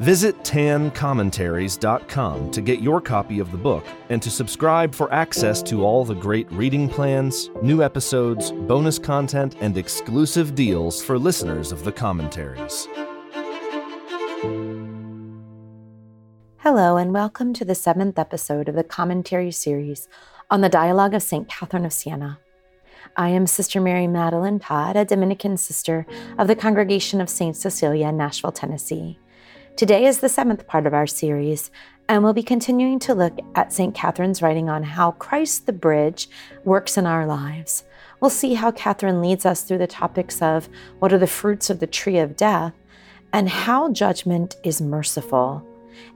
Visit tancommentaries.com to get your copy of the book and to subscribe for access to all the great reading plans, new episodes, bonus content, and exclusive deals for listeners of the commentaries. Hello, and welcome to the seventh episode of the commentary series on the Dialogue of St. Catherine of Siena. I am Sister Mary Madeline Todd, a Dominican sister of the Congregation of St. Cecilia in Nashville, Tennessee. Today is the seventh part of our series, and we'll be continuing to look at St. Catherine's writing on how Christ the Bridge works in our lives. We'll see how Catherine leads us through the topics of what are the fruits of the tree of death and how judgment is merciful,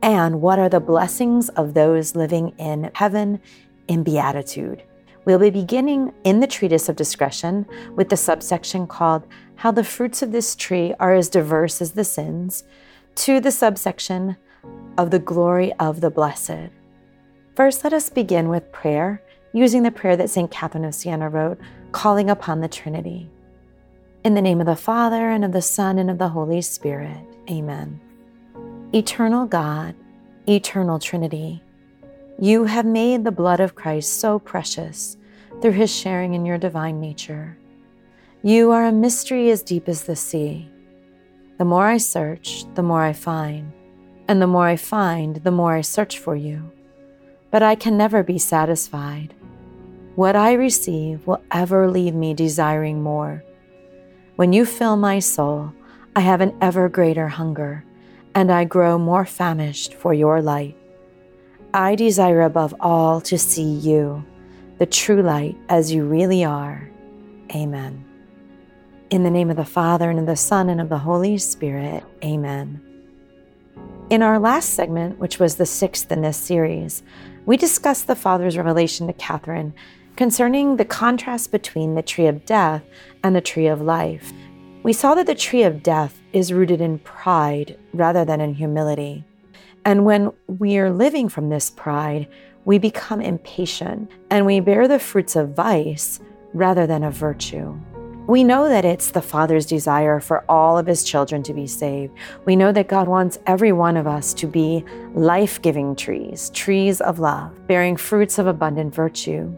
and what are the blessings of those living in heaven in beatitude. We'll be beginning in the Treatise of Discretion with the subsection called How the Fruits of This Tree Are as Diverse as the Sins to the subsection of the glory of the blessed. First, let us begin with prayer, using the prayer that St. Catherine of Siena wrote, calling upon the Trinity. In the name of the Father, and of the Son, and of the Holy Spirit. Amen. Eternal God, eternal Trinity, you have made the blood of Christ so precious through his sharing in your divine nature. You are a mystery as deep as the sea. The more I search, the more I find, and the more I find, the more I search for you. But I can never be satisfied. What I receive will ever leave me desiring more. When you fill my soul, I have an ever greater hunger, and I grow more famished for your light. I desire above all to see you, the true light, as you really are. Amen. In the name of the Father, and of the Son, and of the Holy Spirit. Amen. In our last segment, which was the sixth in this series, we discussed the Father's revelation to Catherine concerning the contrast between the tree of death and the tree of life. We saw that the tree of death is rooted in pride rather than in humility. And when we are living from this pride, we become impatient and we bear the fruits of vice rather than of virtue. We know that it's the Father's desire for all of His children to be saved. We know that God wants every one of us to be life giving trees, trees of love, bearing fruits of abundant virtue.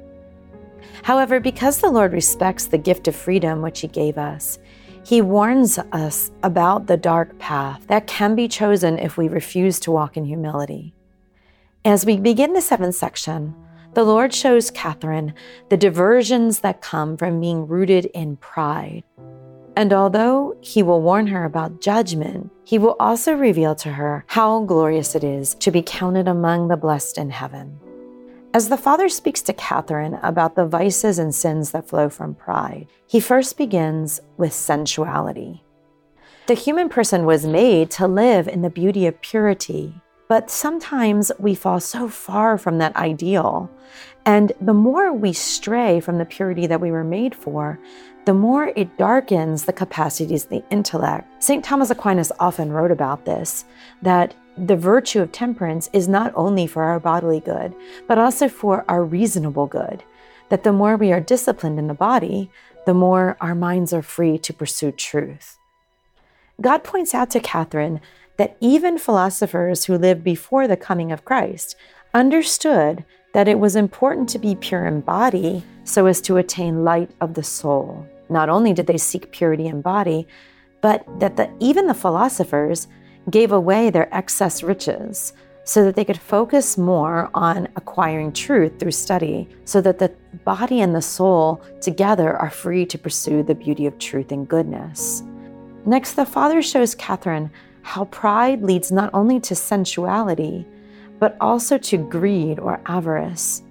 However, because the Lord respects the gift of freedom which He gave us, He warns us about the dark path that can be chosen if we refuse to walk in humility. As we begin the seventh section, the Lord shows Catherine the diversions that come from being rooted in pride. And although he will warn her about judgment, he will also reveal to her how glorious it is to be counted among the blessed in heaven. As the Father speaks to Catherine about the vices and sins that flow from pride, he first begins with sensuality. The human person was made to live in the beauty of purity but sometimes we fall so far from that ideal. And the more we stray from the purity that we were made for, the more it darkens the capacities of the intellect. St. Thomas Aquinas often wrote about this that the virtue of temperance is not only for our bodily good, but also for our reasonable good. That the more we are disciplined in the body, the more our minds are free to pursue truth. God points out to Catherine that even philosophers who lived before the coming of Christ understood that it was important to be pure in body so as to attain light of the soul. Not only did they seek purity in body, but that the, even the philosophers gave away their excess riches so that they could focus more on acquiring truth through study, so that the body and the soul together are free to pursue the beauty of truth and goodness. Next, the Father shows Catherine how pride leads not only to sensuality, but also to greed or avarice.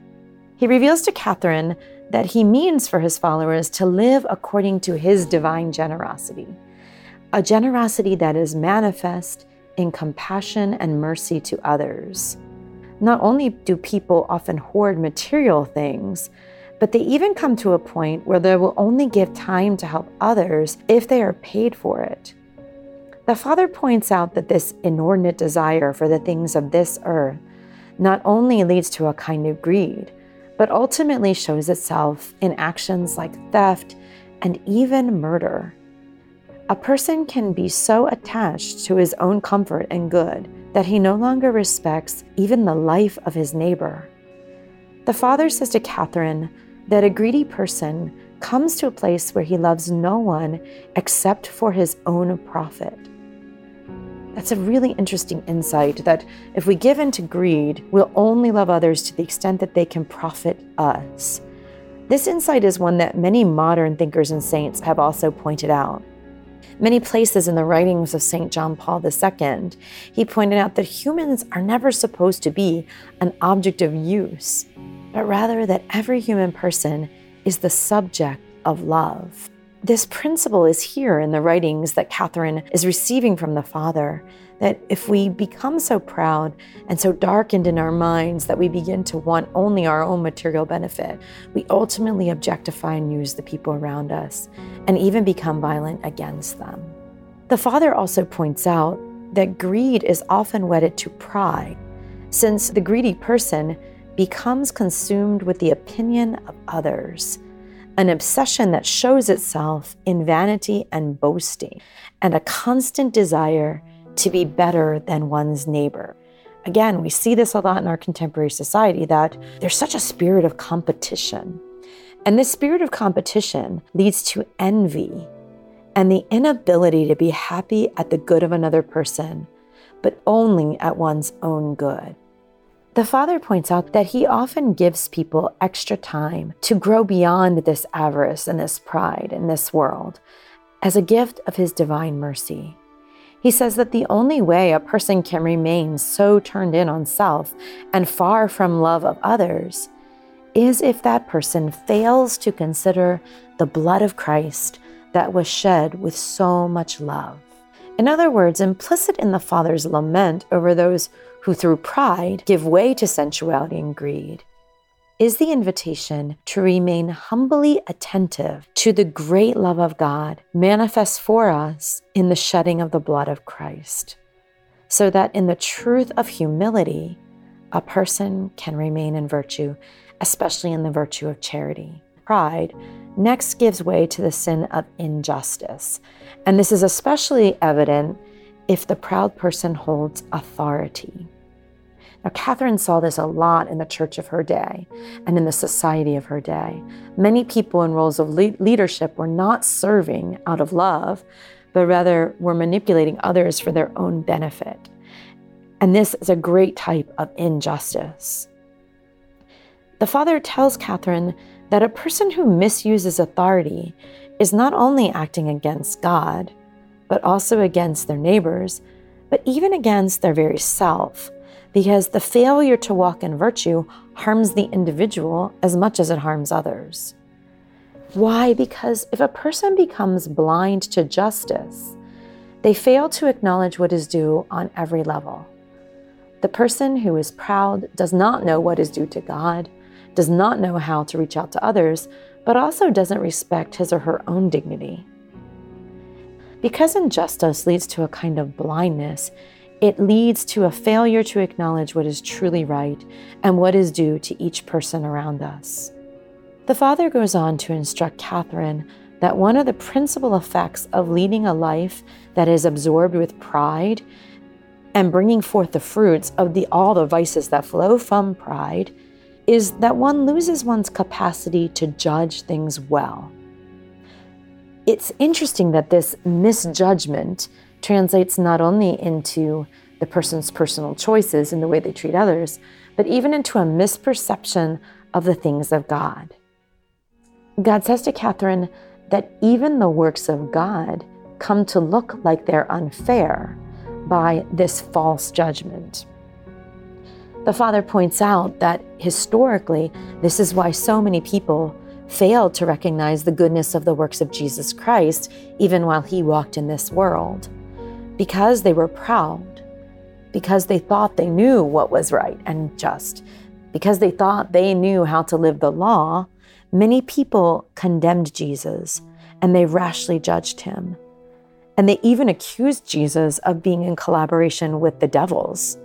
He reveals to Catherine that he means for his followers to live according to his divine generosity, a generosity that is manifest in compassion and mercy to others. not only do people often hoard material things, but they even come to a point where they will only give time to help others if they are paid for it. The Father points out that this inordinate desire for the things of this earth not only leads to a kind of greed, but ultimately shows itself in actions like theft and even murder. A person can be so attached to his own comfort and good that he no longer respects even the life of his neighbor. The father says to Catherine that a greedy person comes to a place where he loves no one except for his own profit. That's a really interesting insight that if we give in to greed, we'll only love others to the extent that they can profit us. This insight is one that many modern thinkers and saints have also pointed out. Many places in the writings of St. John Paul II, he pointed out that humans are never supposed to be an object of use, but rather that every human person is the subject of love. This principle is here in the writings that Catherine is receiving from the Father. That if we become so proud and so darkened in our minds that we begin to want only our own material benefit, we ultimately objectify and use the people around us and even become violent against them. The Father also points out that greed is often wedded to pride, since the greedy person becomes consumed with the opinion of others an obsession that shows itself in vanity and boasting, and a constant desire to be better than one's neighbor. Again, we see this a lot in our contemporary society that there's such a spirit of competition. And this spirit of competition leads to envy and the inability to be happy at the good of another person, but only at one's own good. The father points out that he often gives people extra time to grow beyond this avarice and this pride in this world as a gift of his divine mercy. He says that the only way a person can remain so turned in on self and far from love of others is if that person fails to consider the blood of Christ that was shed with so much love. In other words, implicit in the Father's lament over those who through pride give way to sensuality and greed, is the invitation to remain humbly attentive to the great love of God manifest for us in the shedding of the blood of Christ, so that in the truth of humility, a person can remain in virtue, especially in the virtue of charity. Pride next gives way to the sin of injustice, and this is especially evident if the proud person holds authority. Now, Catherine saw this a lot in the church of her day and in the society of her day. Many people in roles of le- leadership were not serving out of love, but rather were manipulating others for their own benefit. And this is a great type of injustice. The father tells Catherine that a person who misuses authority is not only acting against God, but also against their neighbors, but even against their very self, because the failure to walk in virtue harms the individual as much as it harms others. Why? Because if a person becomes blind to justice, they fail to acknowledge what is due on every level. The person who is proud does not know what is due to God, does not know how to reach out to others, but also doesn't respect his or her own dignity. Because injustice leads to a kind of blindness, it leads to a failure to acknowledge what is truly right and what is due to each person around us. The father goes on to instruct Catherine that one of the principal effects of leading a life that is absorbed with pride and bringing forth the fruits of the, all the vices that flow from pride is that one loses one's capacity to judge things well. It's interesting that this misjudgment translates not only into the person's personal choices and the way they treat others, but even into a misperception of the things of God. God says to Catherine that even the works of God come to look like they're unfair by this false judgment. The father points out that historically, this is why so many people failed to recognize the goodness of the works of Jesus Christ even while he walked in this world because they were proud. because they thought they knew what was right and just, because they thought they knew how to live the law, many people condemned Jesus and they rashly judged him. And they even accused Jesus of being in collaboration with the devils.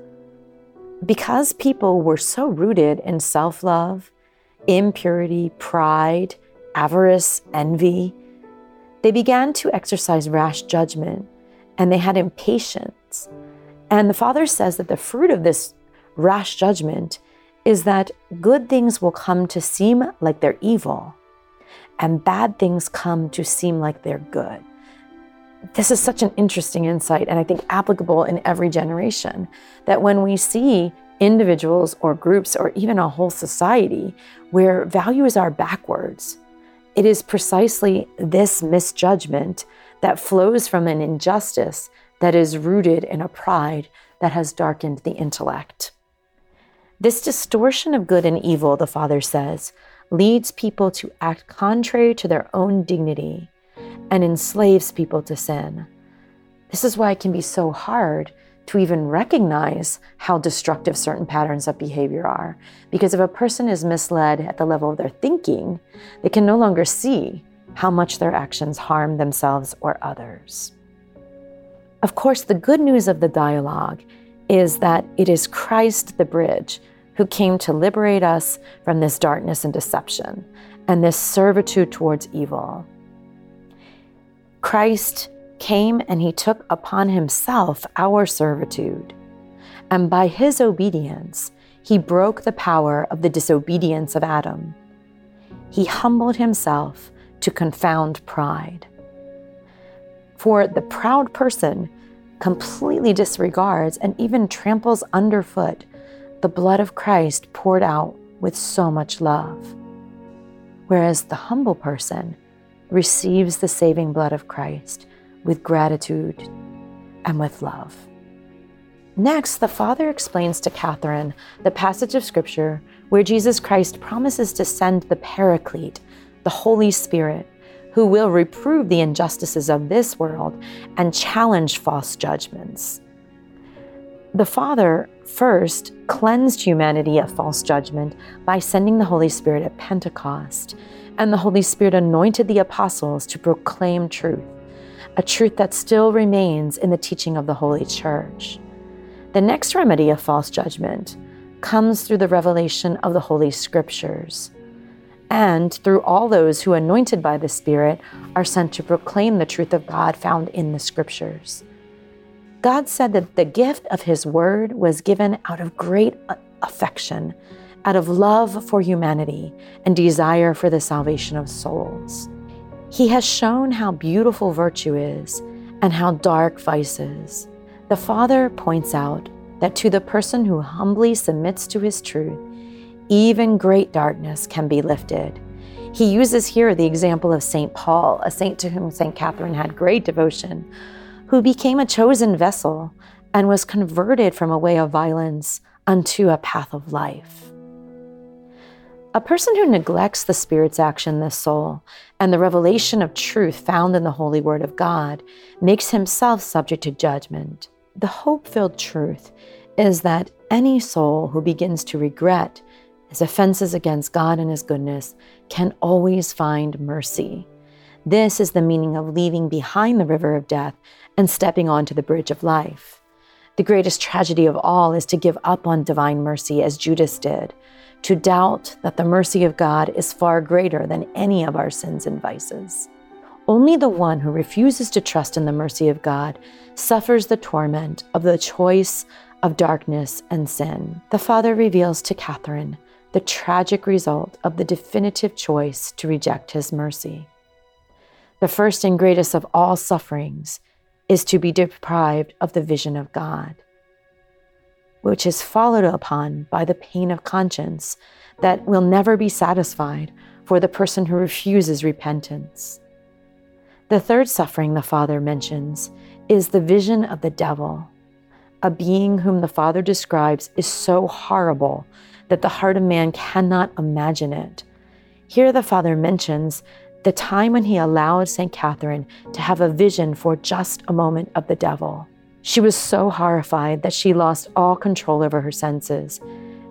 Because people were so rooted in self love, impurity, pride, avarice, envy, they began to exercise rash judgment and they had impatience. And the Father says that the fruit of this rash judgment is that good things will come to seem like they're evil, and bad things come to seem like they're good. This is such an interesting insight, and I think applicable in every generation. That when we see individuals or groups or even a whole society where values are backwards, it is precisely this misjudgment that flows from an injustice that is rooted in a pride that has darkened the intellect. This distortion of good and evil, the Father says, leads people to act contrary to their own dignity and enslaves people to sin. This is why it can be so hard to even recognize how destructive certain patterns of behavior are. Because if a person is misled at the level of their thinking, they can no longer see how much their actions harm themselves or others. Of course, the good news of the dialogue is that it is Christ the bridge who came to liberate us from this darkness and deception and this servitude towards evil. Christ came and he took upon himself our servitude. And by his obedience, he broke the power of the disobedience of Adam. He humbled himself to confound pride. For the proud person completely disregards and even tramples underfoot the blood of Christ poured out with so much love. Whereas the humble person receives the saving blood of Christ with gratitude and with love. Next, the Father explains to Catherine the passage of Scripture where Jesus Christ promises to send the Paraclete, the Holy Spirit, who will reprove the injustices of this world and challenge false judgments. The Father first cleansed humanity of false judgment by sending the Holy Spirit at Pentecost, and the Holy Spirit anointed the apostles to proclaim truth, a truth that still remains in the teaching of the Holy Church. The next remedy of false judgment comes through the revelation of the Holy Scriptures and through all those who, anointed by the Spirit, are sent to proclaim the truth of God found in the Scriptures. God said that the gift of His Word was given out of great affection, out of love for humanity, and desire for the salvation of souls. He has shown how beautiful virtue is and how dark vice is. The Father points out that to the person who humbly submits to His truth, even great darkness can be lifted. He uses here the example of St. Paul, a saint to whom St. Catherine had great devotion, who became a chosen vessel and was converted from a way of violence unto a path of life. A person who neglects the Spirit's action in the soul and the revelation of truth found in the Holy Word of God makes himself subject to judgment. The hope filled truth is that any soul who begins to regret his offenses against God and his goodness can always find mercy. This is the meaning of leaving behind the river of death and stepping onto the bridge of life. The greatest tragedy of all is to give up on divine mercy as Judas did, to doubt that the mercy of God is far greater than any of our sins and vices. Only the one who refuses to trust in the mercy of God suffers the torment of the choice of darkness and sin. The Father reveals to Catherine the tragic result of the definitive choice to reject his mercy. The first and greatest of all sufferings is to be deprived of the vision of God, which is followed upon by the pain of conscience that will never be satisfied for the person who refuses repentance. The third suffering the Father mentions is the vision of the devil, a being whom the Father describes is so horrible that the heart of man cannot imagine it. Here the Father mentions the time when he allowed St. Catherine to have a vision for just a moment of the devil. She was so horrified that she lost all control over her senses.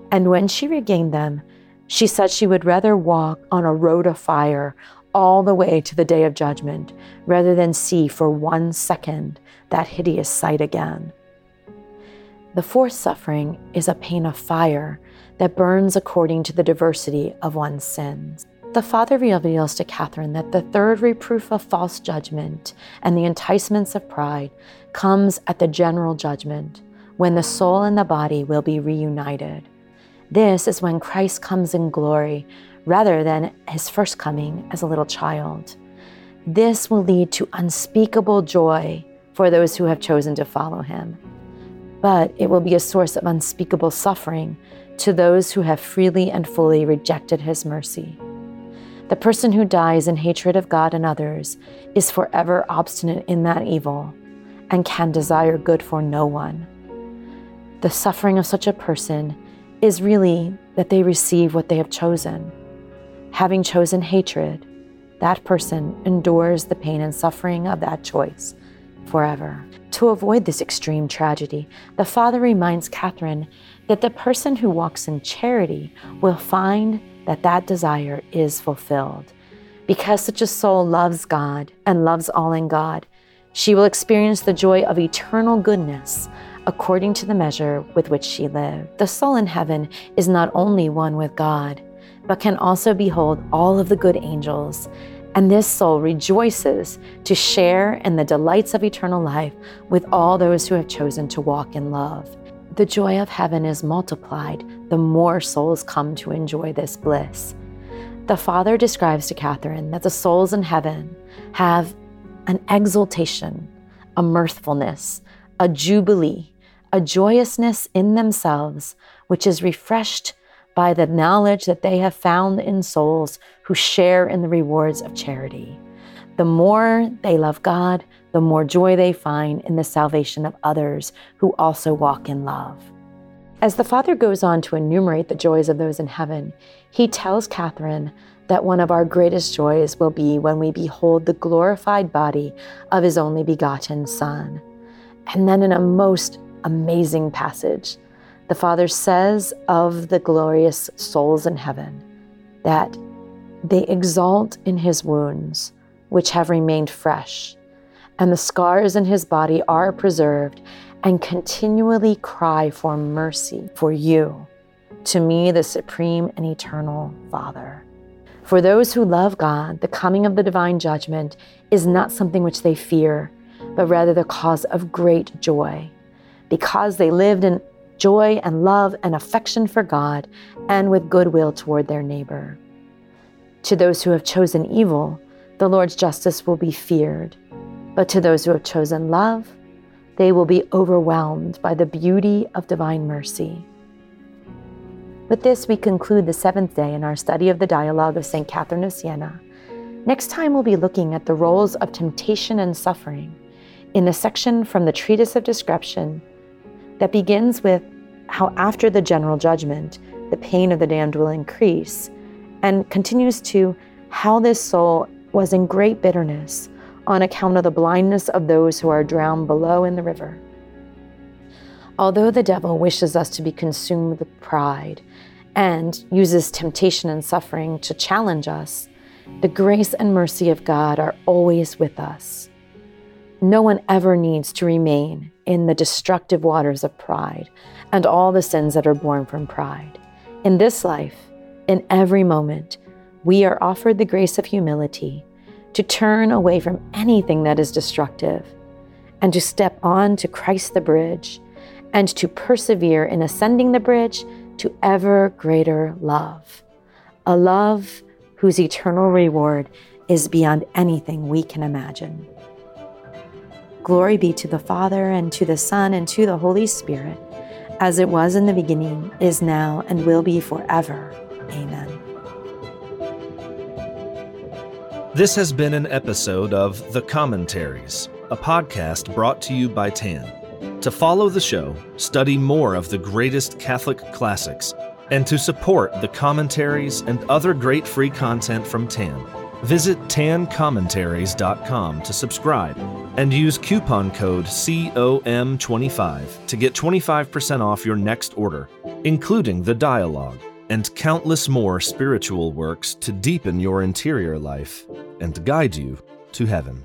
And when she regained them, she said she would rather walk on a road of fire all the way to the day of judgment rather than see for one second that hideous sight again. The fourth suffering is a pain of fire that burns according to the diversity of one's sins. The Father reveals to Catherine that the third reproof of false judgment and the enticements of pride comes at the general judgment, when the soul and the body will be reunited. This is when Christ comes in glory rather than his first coming as a little child. This will lead to unspeakable joy for those who have chosen to follow him. But it will be a source of unspeakable suffering to those who have freely and fully rejected his mercy. The person who dies in hatred of God and others is forever obstinate in that evil and can desire good for no one. The suffering of such a person is really that they receive what they have chosen. Having chosen hatred, that person endures the pain and suffering of that choice forever. To avoid this extreme tragedy, the father reminds Catherine that the person who walks in charity will find that that desire is fulfilled. Because such a soul loves God and loves all in God, she will experience the joy of eternal goodness according to the measure with which she lived. The soul in heaven is not only one with God, but can also behold all of the good angels and this soul rejoices to share in the delights of eternal life with all those who have chosen to walk in love. The joy of heaven is multiplied the more souls come to enjoy this bliss. The Father describes to Catherine that the souls in heaven have an exultation, a mirthfulness, a jubilee, a joyousness in themselves, which is refreshed by the knowledge that they have found in souls who share in the rewards of charity. The more they love God, the more joy they find in the salvation of others who also walk in love. As the Father goes on to enumerate the joys of those in heaven, he tells Catherine that one of our greatest joys will be when we behold the glorified body of his only begotten Son. And then, in a most amazing passage, the Father says of the glorious souls in heaven that they exult in his wounds, which have remained fresh, and the scars in his body are preserved, and continually cry for mercy for you, to me, the supreme and eternal Father. For those who love God, the coming of the divine judgment is not something which they fear, but rather the cause of great joy, because they lived in joy and love and affection for God, and with goodwill toward their neighbor. To those who have chosen evil, the Lord's justice will be feared, but to those who have chosen love, they will be overwhelmed by the beauty of divine mercy. With this, we conclude the seventh day in our study of the dialogue of St. Catherine of Siena. Next time, we'll be looking at the roles of temptation and suffering in the section from the Treatise of Discretion that begins with how, after the general judgment, the pain of the damned will increase, and continues to how this soul was in great bitterness on account of the blindness of those who are drowned below in the river. Although the devil wishes us to be consumed with pride and uses temptation and suffering to challenge us, the grace and mercy of God are always with us. No one ever needs to remain in the destructive waters of pride and all the sins that are born from pride. In this life, in every moment, we are offered the grace of humility to turn away from anything that is destructive and to step on to Christ the bridge and to persevere in ascending the bridge to ever greater love, a love whose eternal reward is beyond anything we can imagine. Glory be to the Father, and to the Son, and to the Holy Spirit, as it was in the beginning, is now, and will be forever. Amen. This has been an episode of The Commentaries, a podcast brought to you by TAN. To follow the show, study more of the greatest Catholic classics, and to support the commentaries and other great free content from TAN, visit tancommentaries.com to subscribe and use coupon code COM25 to get 25% off your next order, including the dialogue and countless more spiritual works to deepen your interior life and guide you to heaven.